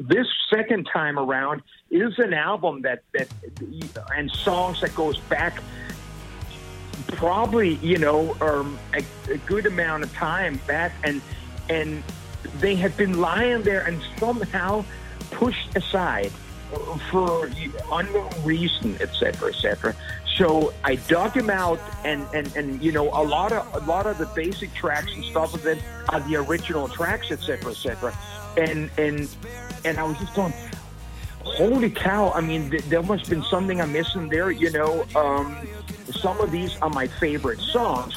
this second time around is an album that that and songs that goes back probably you know um, a, a good amount of time back and and they have been lying there and somehow pushed aside for unknown reason, etc., etc. So I dug him out, and, and, and you know a lot of a lot of the basic tracks and stuff of them are the original tracks, etc., etc. And and and I was just going, holy cow! I mean, th- there must have been something I'm missing there. You know, um, some of these are my favorite songs